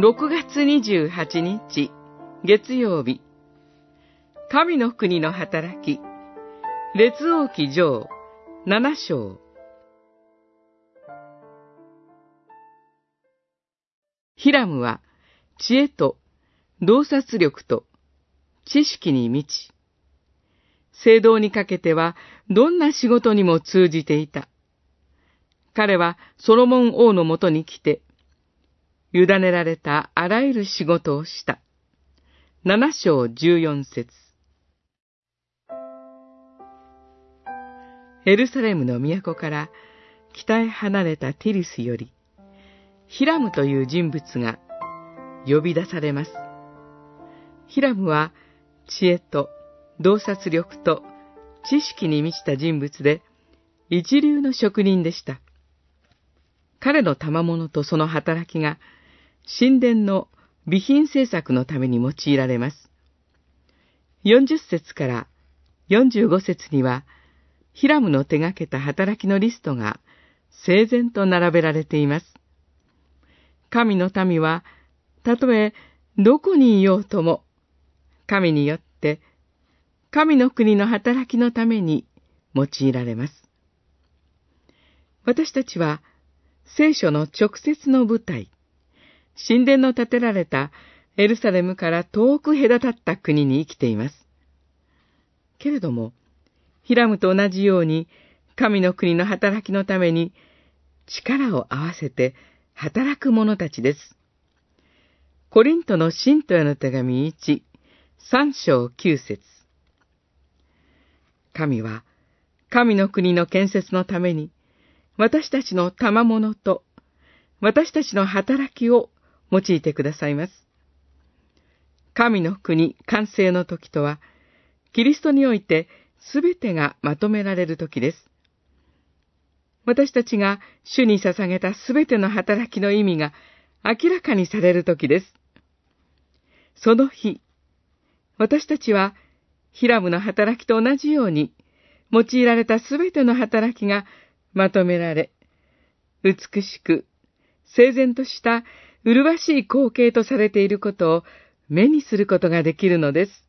6月28日、月曜日。神の国の働き。列王記上、7章。ヒラムは、知恵と、洞察力と、知識に満ち、聖堂にかけては、どんな仕事にも通じていた。彼はソロモン王のもとに来て、委ねられたあらゆる仕事をした。七章十四節エルサレムの都から北へ離れたティリスより、ヒラムという人物が呼び出されます。ヒラムは知恵と洞察力と知識に満ちた人物で、一流の職人でした。彼の賜物とその働きが、神殿の備品製作のために用いられます。40節から45節には、ヒラムの手がけた働きのリストが整然と並べられています。神の民は、たとえどこにいようとも、神によって神の国の働きのために用いられます。私たちは聖書の直接の舞台、神殿の建てられたエルサレムから遠く隔たった国に生きています。けれども、ヒラムと同じように神の国の働きのために力を合わせて働く者たちです。コリントの信徒への手紙1、3章9節神は、神の国の建設のために、私たちの賜物と、私たちの働きを用いてくださいます。神の国完成の時とは、キリストにおいてすべてがまとめられる時です。私たちが主に捧げたすべての働きの意味が明らかにされる時です。その日、私たちはヒラムの働きと同じように、用いられたすべての働きがまとめられ、美しく、整然とした麗しい光景とされていることを目にすることができるのです。